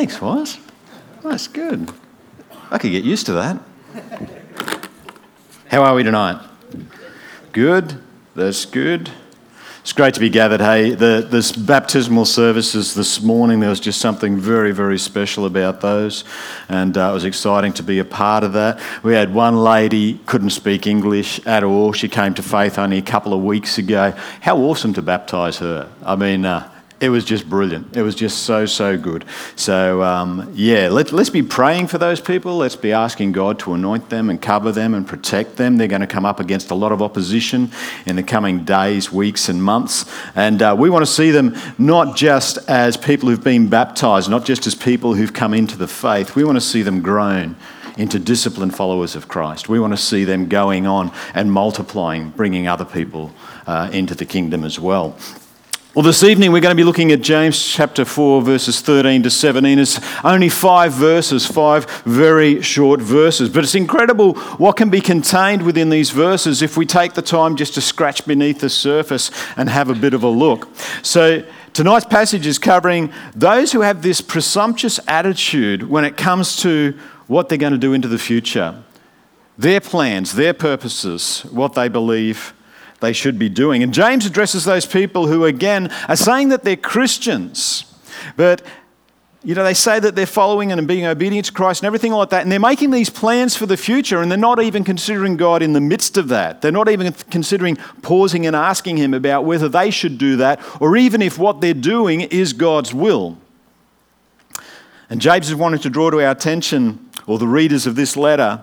Thanks, Wise. That's good. I could get used to that. How are we tonight? Good. That's good. It's great to be gathered. Hey, the this baptismal services this morning, there was just something very, very special about those, and uh, it was exciting to be a part of that. We had one lady couldn't speak English at all. She came to faith only a couple of weeks ago. How awesome to baptise her! I mean. Uh, it was just brilliant. It was just so, so good. So, um, yeah, let, let's be praying for those people. Let's be asking God to anoint them and cover them and protect them. They're going to come up against a lot of opposition in the coming days, weeks, and months. And uh, we want to see them not just as people who've been baptized, not just as people who've come into the faith. We want to see them grown into disciplined followers of Christ. We want to see them going on and multiplying, bringing other people uh, into the kingdom as well. Well, this evening we're going to be looking at James chapter 4, verses 13 to 17. It's only five verses, five very short verses, but it's incredible what can be contained within these verses if we take the time just to scratch beneath the surface and have a bit of a look. So, tonight's passage is covering those who have this presumptuous attitude when it comes to what they're going to do into the future, their plans, their purposes, what they believe they should be doing. And James addresses those people who, again, are saying that they're Christians, but you know, they say that they're following and being obedient to Christ and everything like that, and they're making these plans for the future, and they're not even considering God in the midst of that. They're not even considering pausing and asking Him about whether they should do that, or even if what they're doing is God's will. And James is wanting to draw to our attention, or the readers of this letter,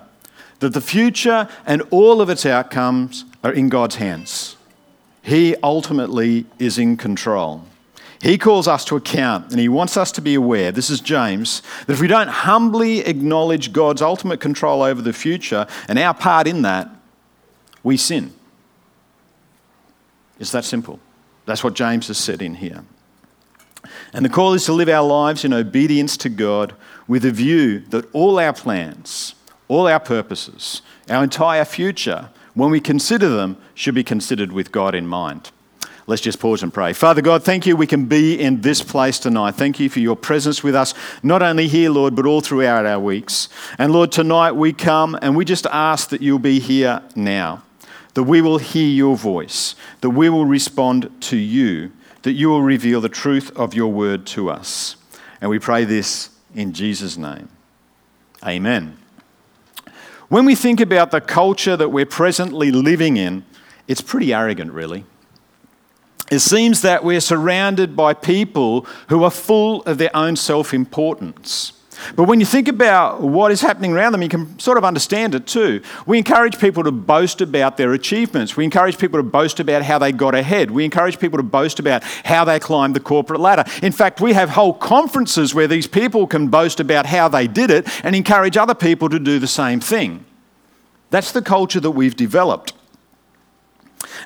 that the future and all of its outcomes are in God's hands. He ultimately is in control. He calls us to account and he wants us to be aware, this is James, that if we don't humbly acknowledge God's ultimate control over the future and our part in that, we sin. It's that simple. That's what James has said in here. And the call is to live our lives in obedience to God with a view that all our plans, all our purposes, our entire future when we consider them, should be considered with God in mind. Let's just pause and pray. Father God, thank you we can be in this place tonight. Thank you for your presence with us, not only here, Lord, but all throughout our weeks. And Lord, tonight we come and we just ask that you'll be here now, that we will hear your voice, that we will respond to you, that you will reveal the truth of your word to us. And we pray this in Jesus' name. Amen. When we think about the culture that we're presently living in, it's pretty arrogant, really. It seems that we're surrounded by people who are full of their own self importance. But when you think about what is happening around them, you can sort of understand it too. We encourage people to boast about their achievements. We encourage people to boast about how they got ahead. We encourage people to boast about how they climbed the corporate ladder. In fact, we have whole conferences where these people can boast about how they did it and encourage other people to do the same thing. That's the culture that we've developed.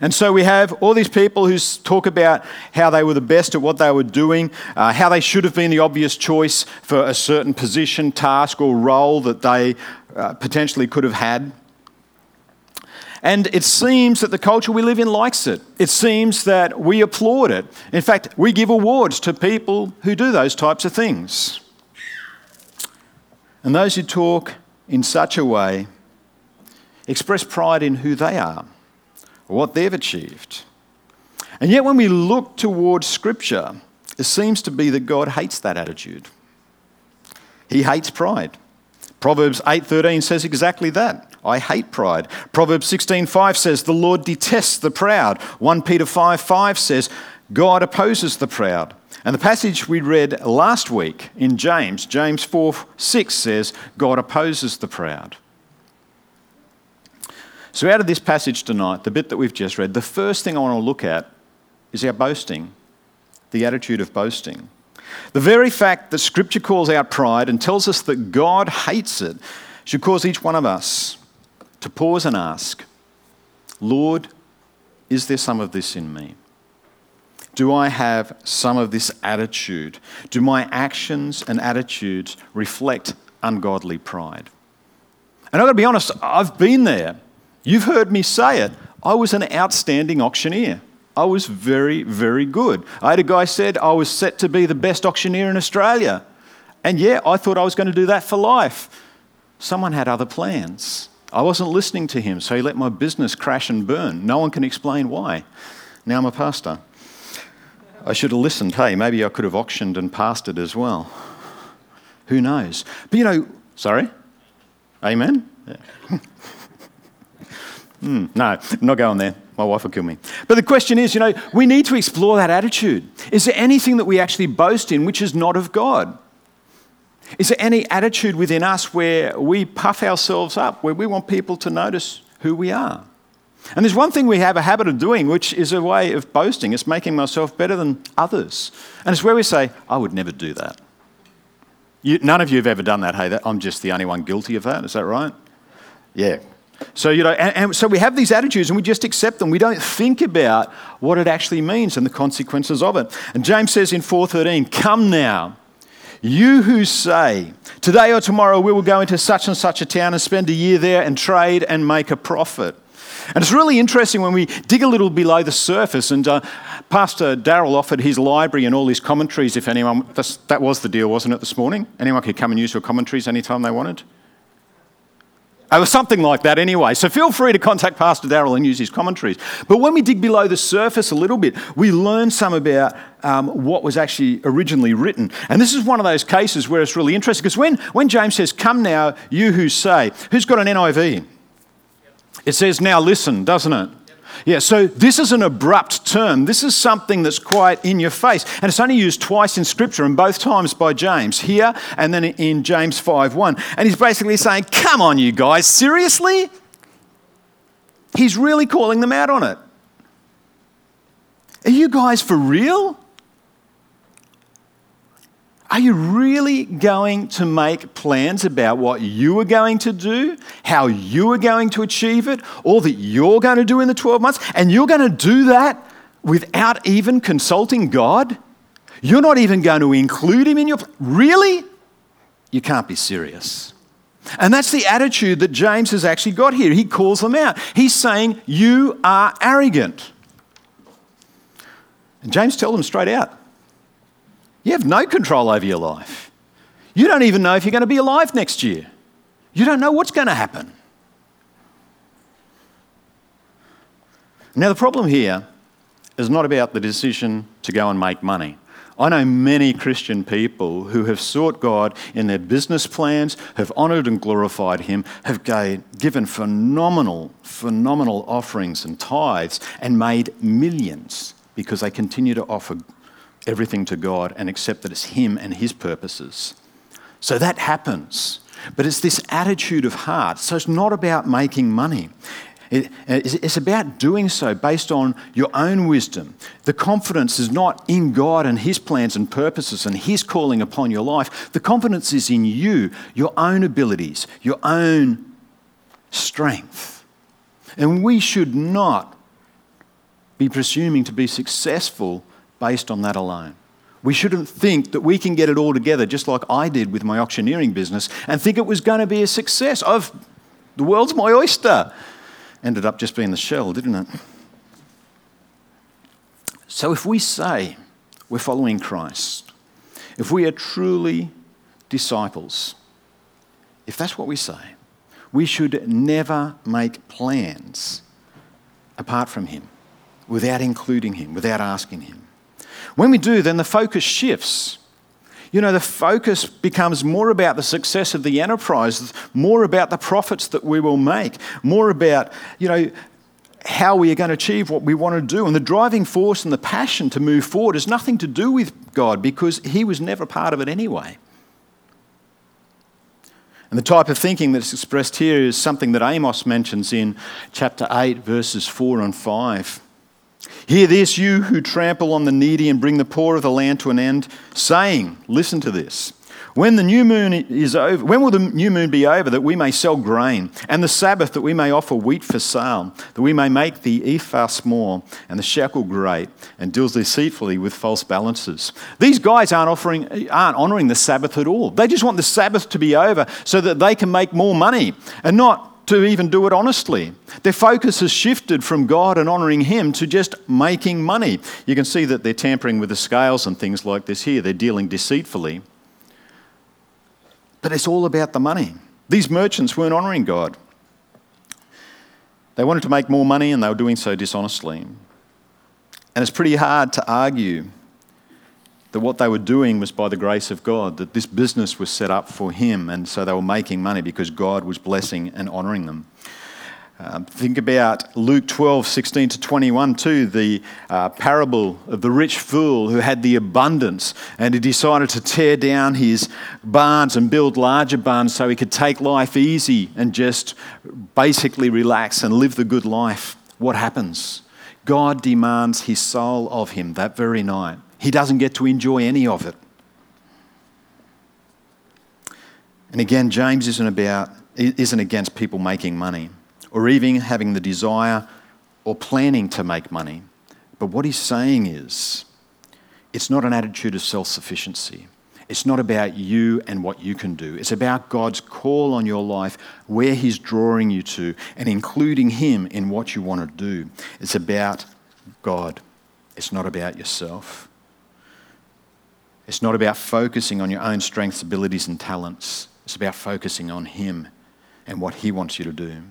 And so we have all these people who talk about how they were the best at what they were doing, uh, how they should have been the obvious choice for a certain position, task, or role that they uh, potentially could have had. And it seems that the culture we live in likes it. It seems that we applaud it. In fact, we give awards to people who do those types of things. And those who talk in such a way express pride in who they are what they've achieved. And yet, when we look towards Scripture, it seems to be that God hates that attitude. He hates pride. Proverbs 8:13 says exactly that. I hate pride. Proverbs 16:5 says the Lord detests the proud. 1 Peter 5:5 5 says God opposes the proud. And the passage we read last week in James, James 4 6 says, God opposes the proud. So, out of this passage tonight, the bit that we've just read, the first thing I want to look at is our boasting, the attitude of boasting. The very fact that Scripture calls out pride and tells us that God hates it should cause each one of us to pause and ask, Lord, is there some of this in me? Do I have some of this attitude? Do my actions and attitudes reflect ungodly pride? And I've got to be honest, I've been there. You've heard me say it. I was an outstanding auctioneer. I was very, very good. I had a guy said I was set to be the best auctioneer in Australia. And yeah, I thought I was going to do that for life. Someone had other plans. I wasn't listening to him, so he let my business crash and burn. No one can explain why. Now I'm a pastor. I should have listened. Hey, maybe I could have auctioned and pastored as well. Who knows? But you know, sorry? Amen? Yeah. mm, no, I'm not going there. My wife will kill me. But the question is, you know, we need to explore that attitude. Is there anything that we actually boast in which is not of God? Is there any attitude within us where we puff ourselves up, where we want people to notice who we are? And there's one thing we have a habit of doing, which is a way of boasting. It's making myself better than others. And it's where we say, I would never do that. You, none of you have ever done that, hey? That, I'm just the only one guilty of that. Is that right? Yeah. So, you know, and, and so we have these attitudes and we just accept them. We don't think about what it actually means and the consequences of it. And James says in 4.13, Come now, you who say, Today or tomorrow we will go into such and such a town and spend a year there and trade and make a profit. And it's really interesting when we dig a little below the surface. And uh, Pastor Darrell offered his library and all his commentaries. If anyone, that was the deal, wasn't it, this morning? Anyone could come and use your commentaries anytime they wanted. Was something like that anyway. So feel free to contact Pastor Darrell and use his commentaries. But when we dig below the surface a little bit, we learn some about um, what was actually originally written. And this is one of those cases where it's really interesting because when, when James says, Come now, you who say, who's got an NIV? It says, now listen, doesn't it? Yeah, so this is an abrupt term. This is something that's quite in your face. And it's only used twice in Scripture, and both times by James, here and then in James 5 1. And he's basically saying, Come on, you guys, seriously? He's really calling them out on it. Are you guys for real? Are you really going to make plans about what you are going to do, how you are going to achieve it, all that you're going to do in the 12 months? And you're going to do that without even consulting God? You're not even going to include Him in your. Really? You can't be serious. And that's the attitude that James has actually got here. He calls them out. He's saying, You are arrogant. And James tells them straight out you have no control over your life. You don't even know if you're going to be alive next year. You don't know what's going to happen. Now, the problem here is not about the decision to go and make money. I know many Christian people who have sought God in their business plans, have honoured and glorified Him, have given phenomenal, phenomenal offerings and tithes and made millions because they continue to offer everything to God and accept that it's Him and His purposes. So that happens. But it's this attitude of heart. So it's not about making money. it's about doing so based on your own wisdom. The confidence is not in God and His plans and purposes and His calling upon your life. The confidence is in you, your own abilities, your own strength. And we should not be presuming to be successful based on that alone. We shouldn't think that we can get it all together, just like I did with my auctioneering business, and think it was going to be a success. I've, the world's my oyster. Ended up just being the shell, didn't it? So if we say we're following Christ, if we are truly disciples, if that's what we say, we should never make plans apart from Him, without including Him, without asking Him. When we do, then the focus shifts. You know, the focus becomes more about the success of the enterprise, more about the profits that we will make, more about, you know, how we are going to achieve what we want to do. And the driving force and the passion to move forward has nothing to do with God because He was never part of it anyway. And the type of thinking that's expressed here is something that Amos mentions in chapter 8, verses 4 and 5. Hear this, you who trample on the needy and bring the poor of the land to an end, saying, Listen to this. When the new moon is over, when will the new moon be over that we may sell grain, and the Sabbath that we may offer wheat for sale, that we may make the ephah small and the shekel great, and deals deceitfully with false balances? These guys aren't offering, aren't honouring the Sabbath at all. They just want the Sabbath to be over so that they can make more money, and not to even do it honestly. Their focus has shifted from God and honouring Him to just making money. You can see that they're tampering with the scales and things like this here. They're dealing deceitfully. But it's all about the money. These merchants weren't honouring God. They wanted to make more money and they were doing so dishonestly. And it's pretty hard to argue that what they were doing was by the grace of God, that this business was set up for Him, and so they were making money because God was blessing and honouring them. Um, think about Luke 12, 16 to 21, too, the uh, parable of the rich fool who had the abundance and he decided to tear down his barns and build larger barns so he could take life easy and just basically relax and live the good life. What happens? God demands his soul of him that very night. He doesn't get to enjoy any of it. And again, James isn't about isn't against people making money or even having the desire or planning to make money. But what he's saying is, it's not an attitude of self sufficiency. It's not about you and what you can do. It's about God's call on your life, where He's drawing you to, and including Him in what you want to do. It's about God. It's not about yourself. It's not about focusing on your own strengths, abilities, and talents. It's about focusing on Him and what He wants you to do.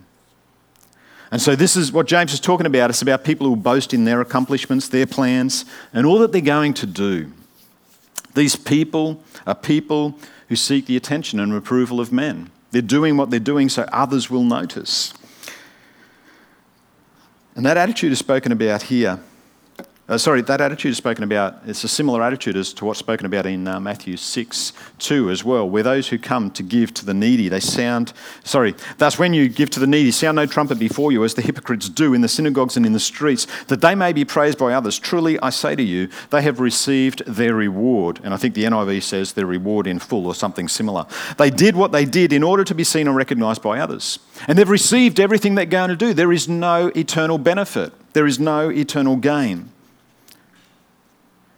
And so, this is what James is talking about. It's about people who boast in their accomplishments, their plans, and all that they're going to do. These people are people who seek the attention and approval of men. They're doing what they're doing so others will notice. And that attitude is spoken about here uh, sorry, that attitude is spoken about, it's a similar attitude as to what's spoken about in uh, Matthew 6 2 as well, where those who come to give to the needy, they sound, sorry, thus when you give to the needy, sound no trumpet before you, as the hypocrites do in the synagogues and in the streets, that they may be praised by others. Truly, I say to you, they have received their reward. And I think the NIV says their reward in full or something similar. They did what they did in order to be seen and recognized by others. And they've received everything they're going to do. There is no eternal benefit, there is no eternal gain.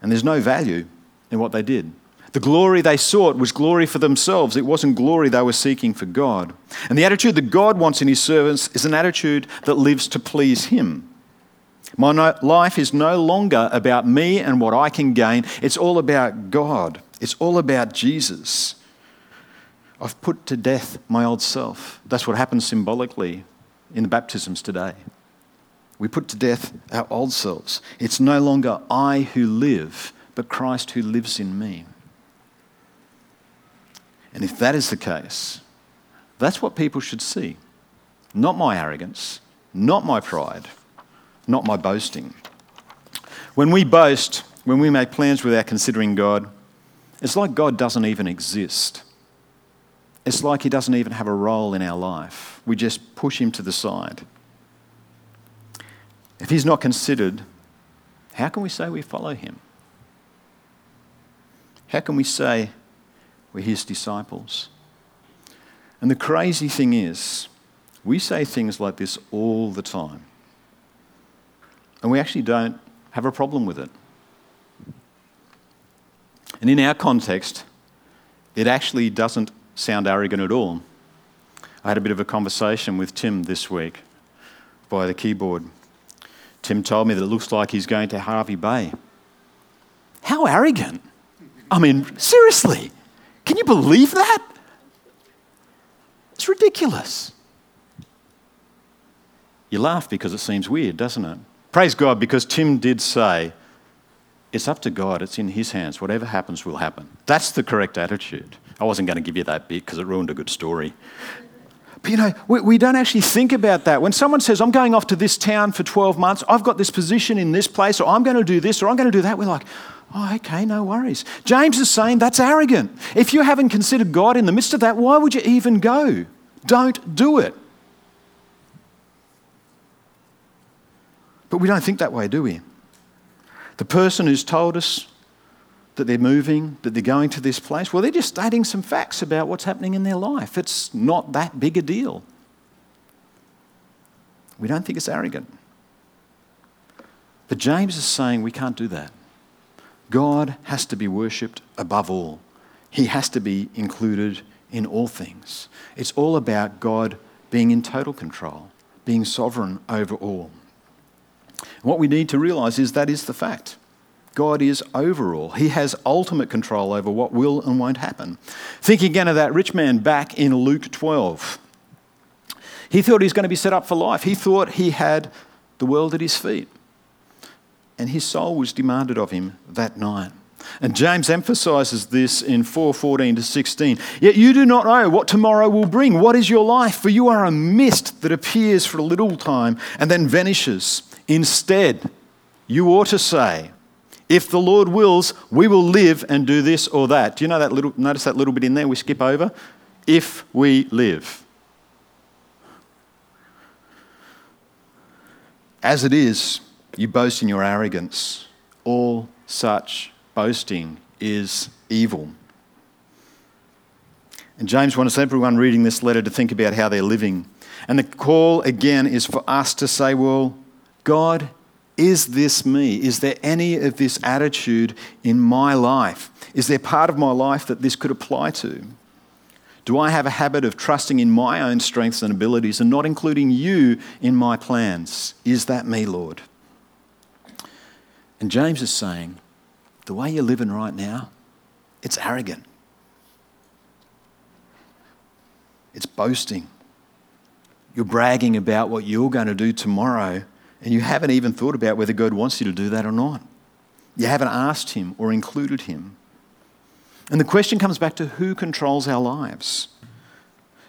And there's no value in what they did. The glory they sought was glory for themselves. It wasn't glory they were seeking for God. And the attitude that God wants in his servants is an attitude that lives to please him. My life is no longer about me and what I can gain. It's all about God. It's all about Jesus. I've put to death my old self. That's what happens symbolically in the baptisms today. We put to death our old selves. It's no longer I who live, but Christ who lives in me. And if that is the case, that's what people should see. Not my arrogance, not my pride, not my boasting. When we boast, when we make plans without considering God, it's like God doesn't even exist. It's like He doesn't even have a role in our life. We just push Him to the side. If he's not considered, how can we say we follow him? How can we say we're his disciples? And the crazy thing is, we say things like this all the time. And we actually don't have a problem with it. And in our context, it actually doesn't sound arrogant at all. I had a bit of a conversation with Tim this week via the keyboard. Tim told me that it looks like he's going to Hervey Bay. How arrogant! I mean, seriously, can you believe that? It's ridiculous. You laugh because it seems weird, doesn't it? Praise God, because Tim did say, it's up to God, it's in His hands. Whatever happens will happen. That's the correct attitude. I wasn't going to give you that bit because it ruined a good story. But you know, we, we, don't actually think about that. When someone says, I'm going off to this town for 12 months, I've got this position in this place, or I'm going to do this, or I'm going to do that, we're like, oh, okay, no worries. James is saying that's arrogant. If you haven't considered God in the midst of that, why would you even go? Don't do it. But we don't think that way, do we? The person who's told us that they're moving, that they're going to this place? Well, they're just stating some facts about what's happening in their life. It's not that big a deal. We don't think it's arrogant. But James is saying we can't do that. God has to be worshipped above all, He has to be included in all things. It's all about God being in total control, being sovereign over all. what we need to realize is that is the fact. God is overall. He has ultimate control over what will and won't happen. Think again of that rich man back in Luke 12. He thought he was going to be set up for life. He thought he had the world at his feet. And his soul was demanded of him that night. And James emphasizes this in 4:14 to 16. Yet you do not know what tomorrow will bring. What is your life? For you are a mist that appears for a little time and then vanishes. Instead, you ought to say, if the Lord wills, we will live and do this or that. Do you know that little notice that little bit in there we skip over? If we live. As it is, you boast in your arrogance. All such boasting is evil. And James wants everyone reading this letter to think about how they're living. And the call again is for us to say, well, God, is this me? Is there any of this attitude in my life? Is there part of my life that this could apply to? Do I have a habit of trusting in my own strengths and abilities and not including you in my plans? Is that me, Lord? And James is saying, the way you're living right now, it's arrogant. It's boasting. You're bragging about what you're going to do tomorrow, and you haven't even thought about whether God wants you to do that or not. You haven't asked Him or included Him. And the question comes back to who controls our lives?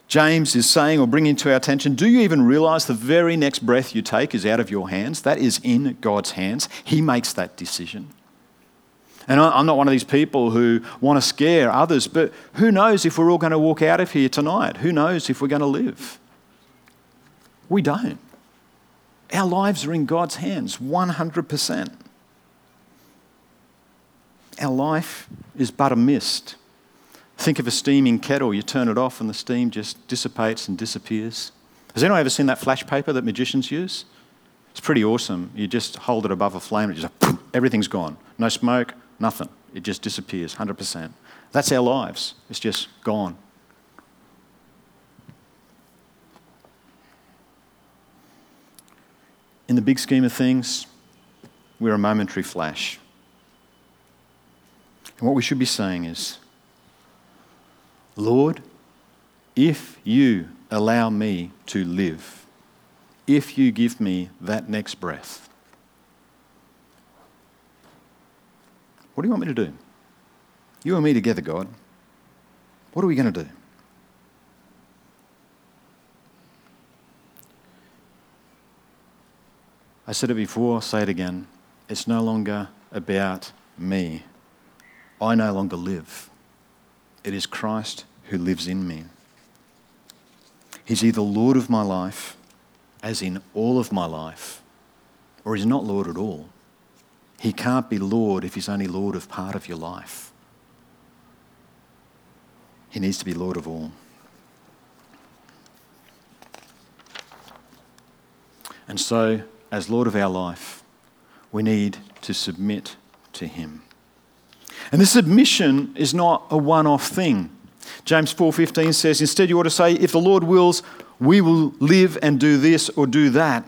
James is saying or bringing to our attention do you even realize the very next breath you take is out of your hands? That is in God's hands. He makes that decision. And I'm not one of these people who want to scare others, but who knows if we're all going to walk out of here tonight? Who knows if we're going to live? We don't. Our lives are in God's hands 100%. Our life is but a mist. Think of a steaming kettle. You turn it off and the steam just dissipates and disappears. Has anyone ever seen that flash paper that magicians use? It's pretty awesome. You just hold it above a flame and just everything's gone. No smoke, Nothing. It just disappears 100%. That's our lives. It's just gone. In the big scheme of things, we're a momentary flash. And what we should be saying is, Lord, if you allow me to live, if you give me that next breath, What do you want me to do? You and me together, God. What are we going to do? I said it before, I'll say it again. It's no longer about me. I no longer live. It is Christ who lives in me. He's either Lord of my life, as in all of my life, or he's not Lord at all. He can't be Lord if he's only Lord of part of your life. He needs to be Lord of all. And so, as Lord of our life, we need to submit to Him. And this submission is not a one-off thing. James 4:15 says, instead you ought to say, if the Lord wills, we will live and do this or do that.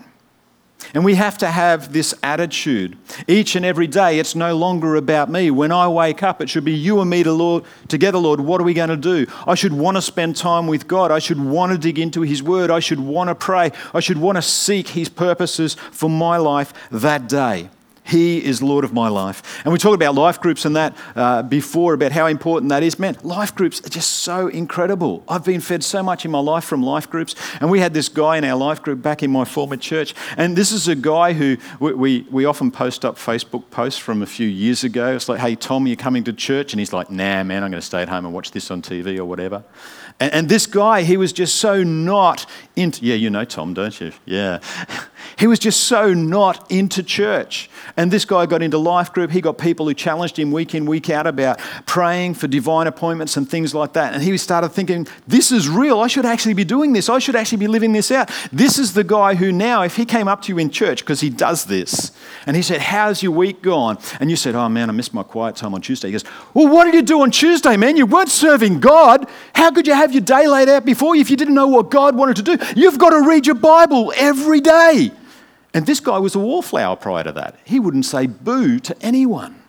And we have to have this attitude. Each and every day, it's no longer about me. When I wake up, it should be you and me to Lord, together, Lord. What are we going to do? I should want to spend time with God. I should want to dig into His Word. I should want to pray. I should want to seek His purposes for my life that day. He is Lord of my life. And we talked about life groups and that uh, before, about how important that is. Man, life groups are just so incredible. I've been fed so much in my life from life groups. And we had this guy in our life group back in my former church. And this is a guy who we, we, we often post up Facebook posts from a few years ago. It's like, hey, Tom, you coming to church? And he's like, nah, man, I'm going to stay at home and watch this on TV or whatever. And, and this guy, he was just so not into, yeah, you know Tom, don't you? Yeah. He was just so not into church. And this guy got into life group. He got people who challenged him week in, week out about praying for divine appointments and things like that. And he started thinking, this is real. I should actually be doing this. I should actually be living this out. This is the guy who now, if he came up to you in church, because he does this, and he said, How's your week gone? And you said, Oh man, I missed my quiet time on Tuesday. He goes, Well, what did you do on Tuesday, man? You weren't serving God. How could you have your day laid out before you if you didn't know what God wanted to do? You've got to read your Bible every day. And this guy was a wallflower prior to that. He wouldn't say boo to anyone.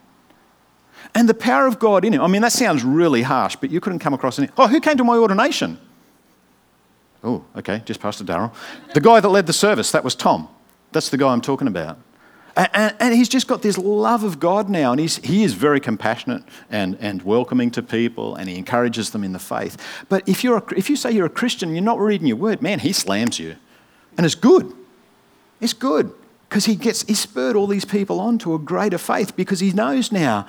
and the power of God in him. I mean, that sounds really harsh, but you couldn't come across any. Oh, who came to my ordination? Oh, okay, just Pastor Darrell. The guy that led the service, that was Tom. That's the guy I'm talking about. And, and, he's just got this love of God now, and he's, he is very compassionate and, and welcoming to people, and he encourages them in the faith. But if, you're a, if you say you're a Christian and you're not reading your word, man, he slams you. And it's good. It's good because he gets he spurred all these people on to a greater faith because he knows now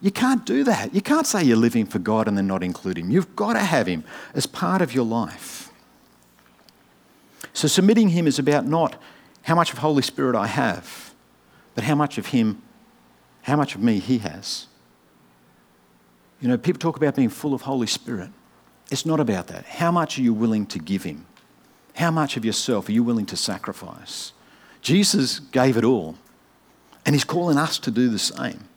you can't do that. You can't say you're living for God and then not include him. You've got to have him as part of your life. So submitting him is about not how much of Holy Spirit I have, but how much of him, how much of me he has. You know, people talk about being full of Holy Spirit. It's not about that. How much are you willing to give him? How much of yourself are you willing to sacrifice? Jesus gave it all, and he's calling us to do the same.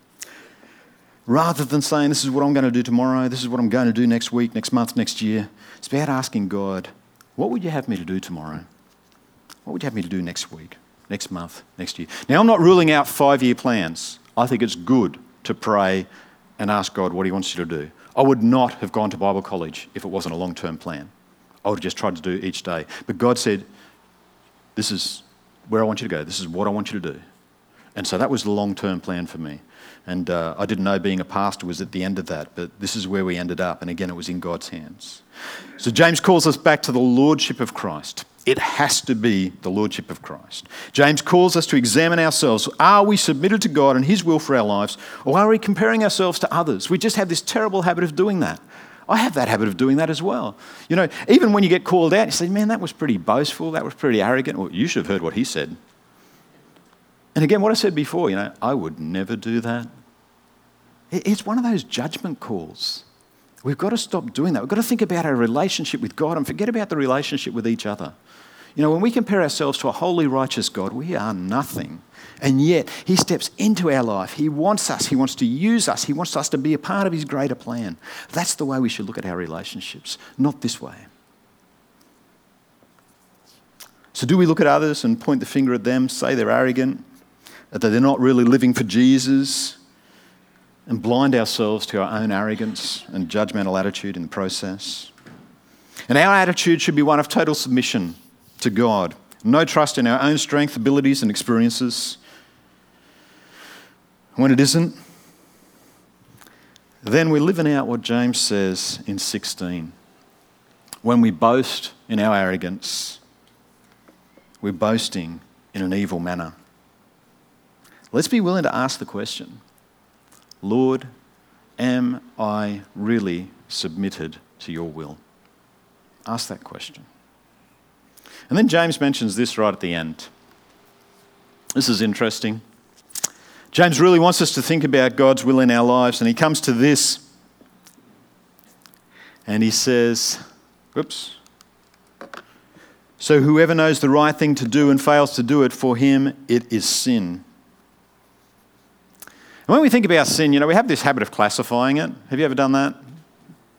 Rather than saying, This is what I'm going to do tomorrow, this is what I'm going to do next week, next month, next year, it's about asking God, What would you have me to do tomorrow? What would you have me to do next week, next month, next year? Now, I'm not ruling out five year plans. I think it's good to pray and ask God what He wants you to do. I would not have gone to Bible college if it wasn't a long term plan. I would have just tried to do each day. But God said, This is where I want you to go. This is what I want you to do. And so that was the long term plan for me. And uh, I didn't know being a pastor was at the end of that, but this is where we ended up. And again, it was in God's hands. So James calls us back to the lordship of Christ. It has to be the lordship of Christ. James calls us to examine ourselves. Are we submitted to God and His will for our lives, or are we comparing ourselves to others? We just have this terrible habit of doing that. I have that habit of doing that as well. You know, even when you get called out, you say, man, that was pretty boastful, that was pretty arrogant. Well, you should have heard what he said. And again, what I said before, you know, I would never do that. It's one of those judgment calls. We've got to stop doing that. We've got to think about our relationship with God and forget about the relationship with each other. You know, when we compare ourselves to a holy, righteous God, we are nothing. And yet, He steps into our life. He wants us. He wants to use us. He wants us to be a part of His greater plan. That's the way we should look at our relationships, not this way. So, do we look at others and point the finger at them, say they're arrogant, that they're not really living for Jesus, and blind ourselves to our own arrogance and judgmental attitude in the process? And our attitude should be one of total submission to God, no trust in our own strength, abilities, and experiences when it isn't, then we're living out what James says in 16. When we boast in our arrogance, we're boasting in an evil manner. Let's be willing to ask the question Lord, am I really submitted to your will? Ask that question. And then James mentions this right at the end. This is interesting. James really wants us to think about God's will in our lives, and he comes to this and he says, Oops. So whoever knows the right thing to do and fails to do it, for him it is sin. When we think about sin, you know, we have this habit of classifying it. Have you ever done that?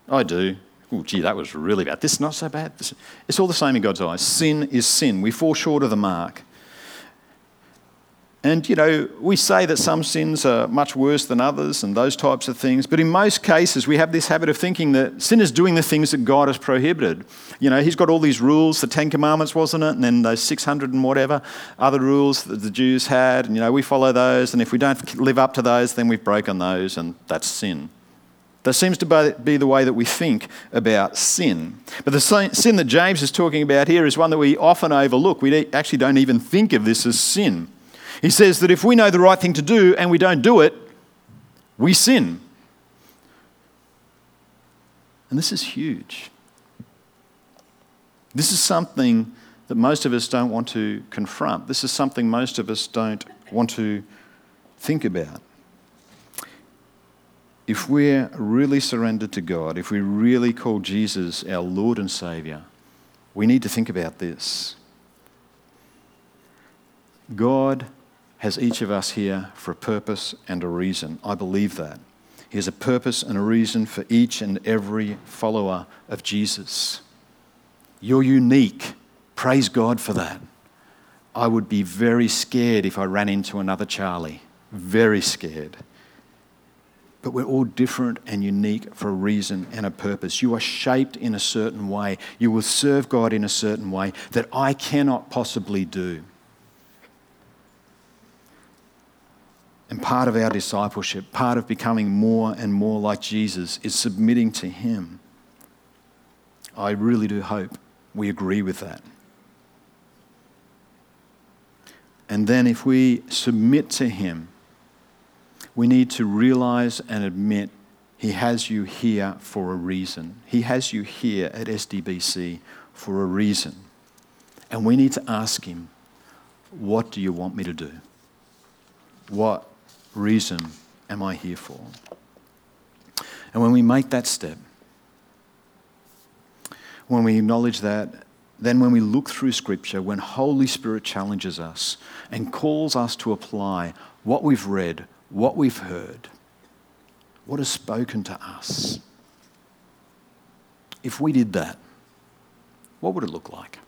I do. Oh, gee, that was really bad. This is not so bad. It's all the same in God's eyes. Sin is sin. We fall short of the mark. And, you know, we say that some sins are much worse than others and those types of things, but in most cases, we have this habit of thinking that sin is doing the things that God has prohibited. You know, He's got all these rules, the Ten Commandments, wasn't it? And then those 600 and whatever other rules that the Jews had, and, you know, we follow those, and if we don't live up to those, then we've broken those, and that's sin. That seems to be the way that we think about sin. But the sin that James is talking about here is one that we often overlook. We actually don't even think of this as sin. He says that if we know the right thing to do and we don't do it, we sin. And this is huge. This is something that most of us don't want to confront. This is something most of us don't want to think about. If we're really surrendered to God, if we really call Jesus our Lord and Saviour, we need to think about this. God has each of us here for a purpose and a reason. I believe that. He has a purpose and a reason for each and every follower of Jesus. You're unique. Praise God for that. I would be very scared if I ran into another Charlie. Very scared. but we're all different and unique for a reason and a purpose. You are shaped in a certain way. You will serve God in a certain way that I cannot possibly do. And part of our discipleship, part of becoming more and more like Jesus, is submitting to Him. I really do hope we agree with that. And then, if we submit to Him, we need to realize and admit He has you here for a reason. He has you here at SDBC for a reason. And we need to ask Him, What do you want me to do? What reason am I here for? And when we make that step, when we acknowledge that, then when we look through Scripture, when Holy Spirit challenges us and calls us to apply what we've read, what we've heard, what is spoken to us, if we did that, what would it look like?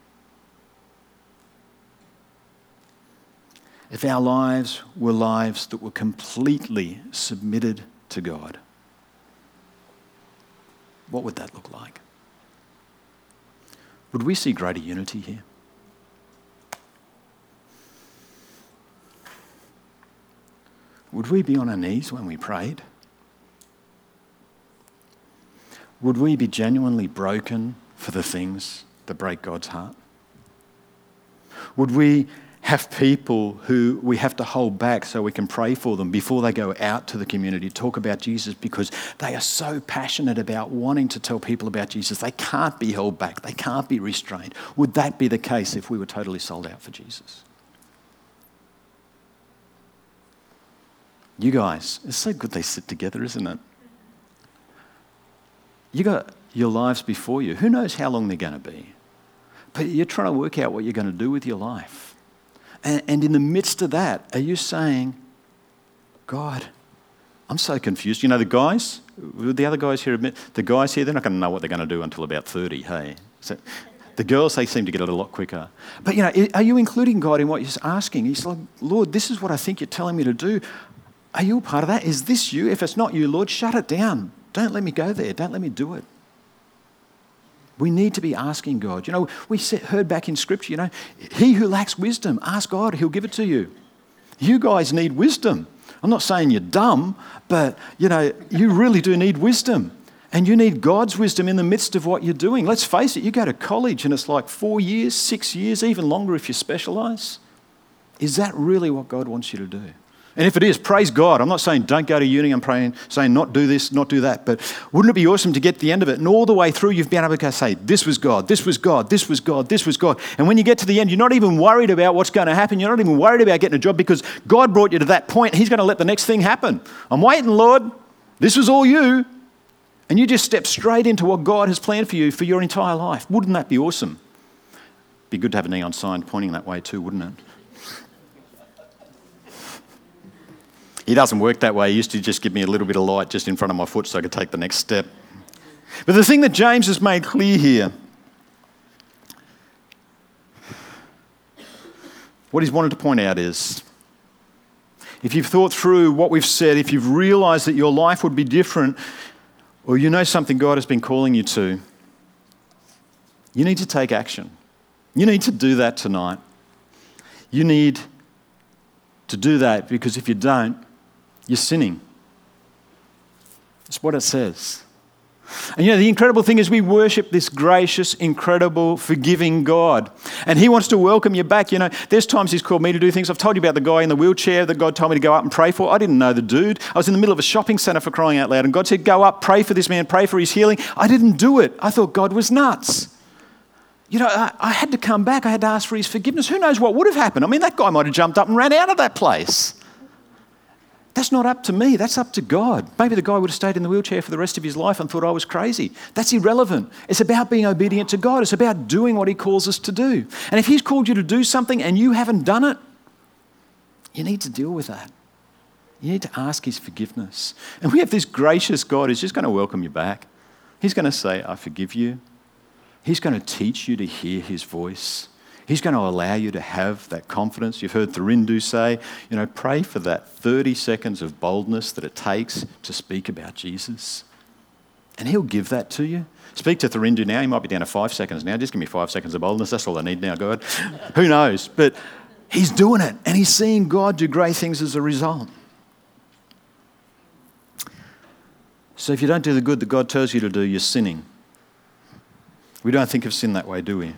If our lives were lives that were completely submitted to God, what would that look like? Would we see greater unity here? Would we be on our knees when we prayed? Would we be genuinely broken for the things that break God's heart? Would we have people who we have to hold back so we can pray for them before they go out to the community, talk about Jesus, because they are so passionate about wanting to tell people about Jesus. They can't be held back, they can't be restrained. Would that be the case if we were totally sold out for Jesus? You guys, it's so good they sit together, isn't it? You got your lives before you. Who knows how long they're going to be? But you're trying to work out what you're going to do with your life. And, and in the midst of that, are you saying, God, I'm so confused. You know, the guys, the other guys here admit, the guys here, they're not going to know what they're going to do until about 30, hey? So the girls, they seem to get it a lot quicker. But, you know, are you including God in what you're asking? He's like, Lord, this is what I think you're telling me to do. Are you a part of that? Is this you? If it's not you, Lord, shut it down. Don't let me go there. Don't let me do it. We need to be asking God. You know, we heard back in Scripture, you know, he who lacks wisdom, ask God, he'll give it to you. You guys need wisdom. I'm not saying you're dumb, but, you know, you really do need wisdom. And you need God's wisdom in the midst of what you're doing. Let's face it, you go to college and it's like four years, six years, even longer if you specialize. Is that really what God wants you to do? And if it is, praise God. I'm not saying don't go to uni. I'm praying, saying not do this, not do that. But wouldn't it be awesome to get to the end of it and all the way through you've been able to say, this was God, this was God, this was God, this was God. And when you get to the end, you're not even worried about what's going to happen. You're not even worried about getting a job because God brought you to that point. He's going to let the next thing happen. I'm waiting, Lord. This was all you. And you just step straight into what God has planned for you for your entire life. Wouldn't that be awesome? Be good to have a neon sign pointing that way too, wouldn't it? He doesn't work that way. He used to just give me a little bit of light just in front of my foot so I could take the next step. But the thing that James has made clear here, what he's wanted to point out is if you've thought through what we've said, if you've realized that your life would be different, or you know something God has been calling you to, you need to take action. You need to do that tonight. You need to do that because if you don't, you're sinning. That's what it says. And you know, the incredible thing is we worship this gracious, incredible, forgiving God. And He wants to welcome you back. You know, there's times He's called me to do things. I've told you about the guy in the wheelchair that God told me to go up and pray for. I didn't know the dude. I was in the middle of a shopping center for crying out loud. And God said, Go up, pray for this man, pray for his healing. I didn't do it. I thought God was nuts. You know, I, I had to come back. I had to ask for his forgiveness. Who knows what would have happened? I mean, that guy might have jumped up and ran out of that place. That's not up to me, that's up to God. Maybe the guy would have stayed in the wheelchair for the rest of his life and thought I was crazy. That's irrelevant. It's about being obedient to God, it's about doing what He calls us to do. And if He's called you to do something and you haven't done it, you need to deal with that. You need to ask His forgiveness. And we have this gracious God who's just going to welcome you back. He's going to say, I forgive you. He's going to teach you to hear His voice. He's going to allow you to have that confidence. You've heard Thurindu say, you know, pray for that 30 seconds of boldness that it takes to speak about Jesus. And He'll give that to you. Speak to Thurindu now. He might be down to five seconds now. Just give me five seconds of boldness. That's all I need now, God. Who knows? But He's doing it, and He's seeing God do great things as a result. So if you don't do the good that God tells you to do, you're sinning. We don't think of sin that way, do we?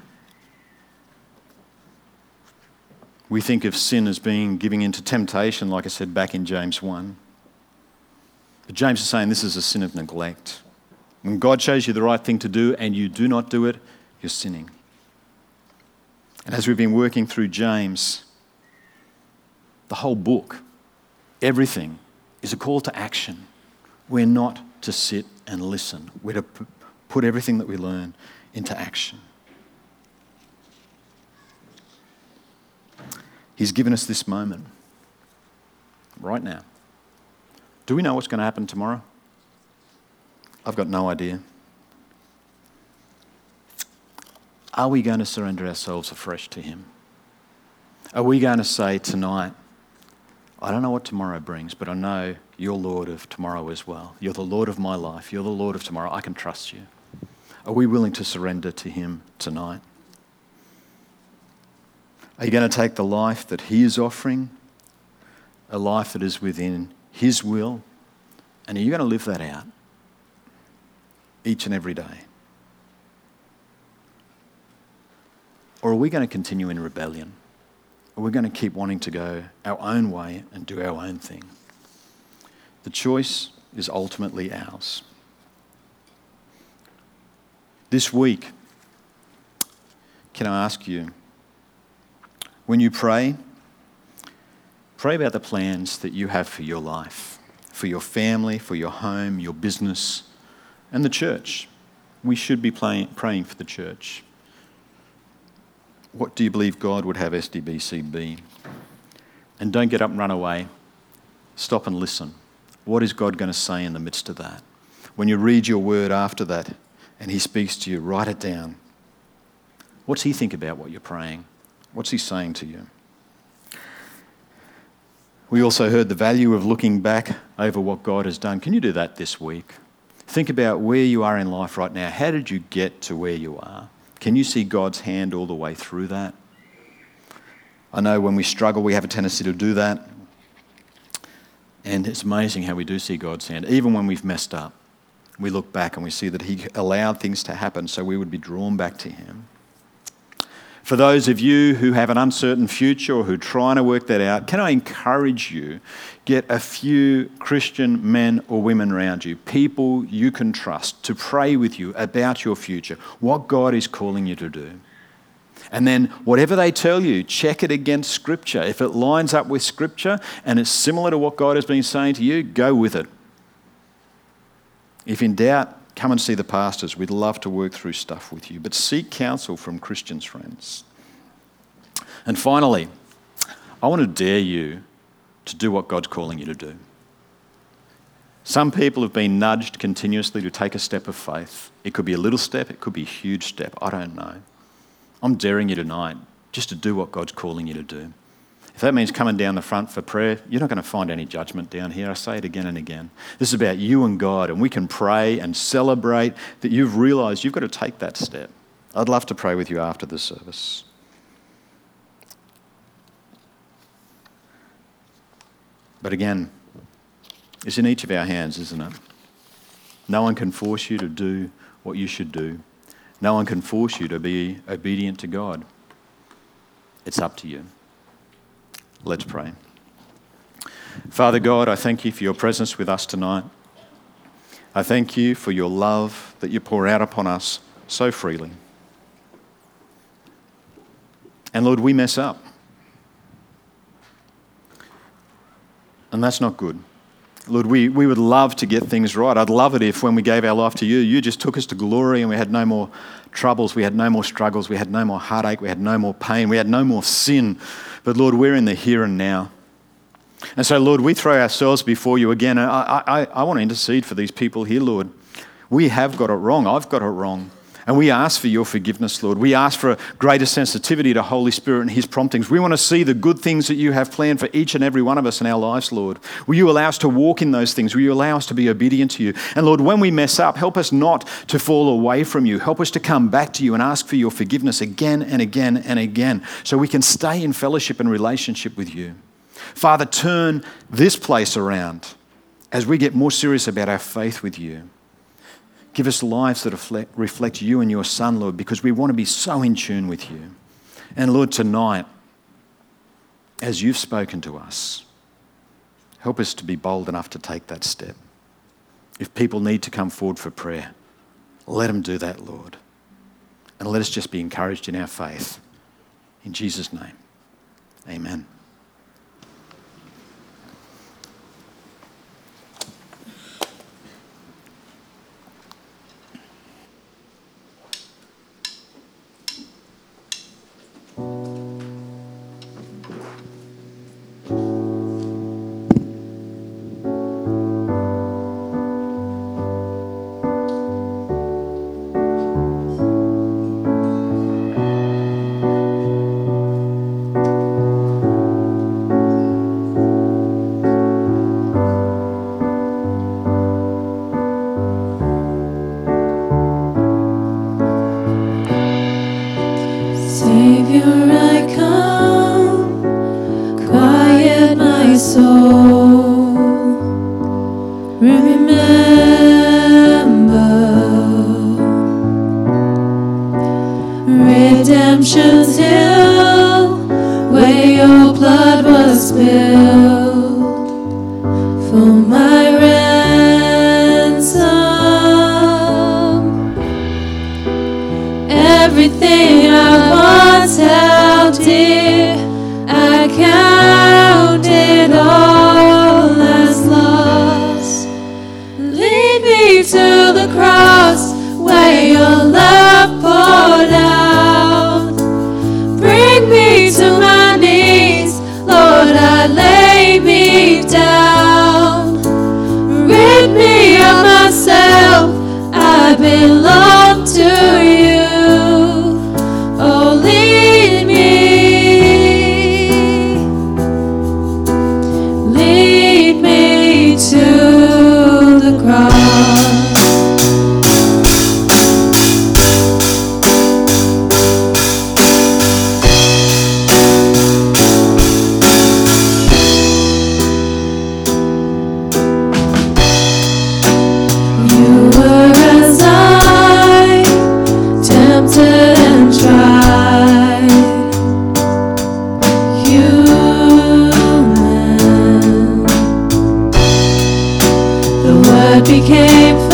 We think of sin as being giving into temptation, like I said back in James 1. But James is saying this is a sin of neglect. When God shows you the right thing to do and you do not do it, you're sinning. And as we've been working through James, the whole book, everything, is a call to action. We're not to sit and listen, we're to put everything that we learn into action. He's given us this moment right now. Do we know what's going to happen tomorrow? I've got no idea. Are we going to surrender ourselves afresh to Him? Are we going to say tonight, I don't know what tomorrow brings, but I know you're Lord of tomorrow as well. You're the Lord of my life. You're the Lord of tomorrow. I can trust you. Are we willing to surrender to Him tonight? Are you going to take the life that He is offering, a life that is within His will, and are you going to live that out each and every day? Or are we going to continue in rebellion? Are we going to keep wanting to go our own way and do our own thing? The choice is ultimately ours. This week, can I ask you, when you pray, pray about the plans that you have for your life, for your family, for your home, your business, and the church. We should be praying for the church. What do you believe God would have SDBC be? And don't get up and run away. Stop and listen. What is God going to say in the midst of that? When you read your word after that, and He speaks to you, write it down. What's He think about what you're praying? What's He saying to you? We also heard the value of looking back over what God has done. Can you do that this week? Think about where you are in life right now. How did you get to where you are? Can you see God's hand all the way through that? I know when we struggle, we have a tendency to do that. And it's amazing how we do see God's hand, even when we've messed up we look back and we see that He allowed things to happen so we would be drawn back to Him. For those of you who have an uncertain future or who are trying to work that out, can I encourage you get a few Christian men or women around you, people you can trust, to pray with you about your future, what God is calling you to do. And then, whatever they tell you, check it against Scripture. If it lines up with Scripture and it's similar to what God has been saying to you, go with it. If in doubt, come and see the pastors. We'd love to work through stuff with you, but seek counsel from Christians' friends. And finally, I want to dare you to do what God's calling you to do. Some people have been nudged continuously to take a step of faith. It could be a little step, it could be a huge step. I don't know. I'm daring you tonight just to do what God's calling you to do. If that means coming down the front for prayer, you're not going to find any judgment down here. I say it again and again. This is about you and God, and we can pray and celebrate that you've realized you've got to take that step. I'd love to pray with you after the service. But again, it's in each of our hands, isn't it? No one can force you to do what you should do. No one can force you to be obedient to God. It's up to you. Let's pray. Father God, I thank you for your presence with us tonight. I thank you for your love that you pour out upon us so freely. And Lord, we mess up. And that's not good. Lord, we, we would love to get things right. I'd love it if when we gave our life to you, you just took us to glory and we had no more troubles, we had no more struggles, we had no more heartache, we had no more pain, we had no more sin. But Lord, we're in the here and now. And so, Lord, we throw ourselves before you again. I, I, I want to intercede for these people here, Lord. We have got it wrong. I've got it wrong. And we ask for your forgiveness, Lord. We ask for a greater sensitivity to Holy Spirit and His promptings. We want to see the good things that you have planned for each and every one of us in our lives, Lord. Will you allow us to walk in those things? Will you allow us to be obedient to you? And Lord, when we mess up, help us not to fall away from you. Help us to come back to you and ask for your forgiveness again and again and again so we can stay in fellowship and relationship with you. Father, turn this place around as we get more serious about our faith with you. Give us lives that reflect you and your Son, Lord, because we want to be so in tune with you. And Lord, tonight, as you've spoken to us, help us to be bold enough to take that step. If people need to come forward for prayer, let them do that, Lord. And let us just be encouraged in our faith. In Jesus' name, amen. Spirit. Came.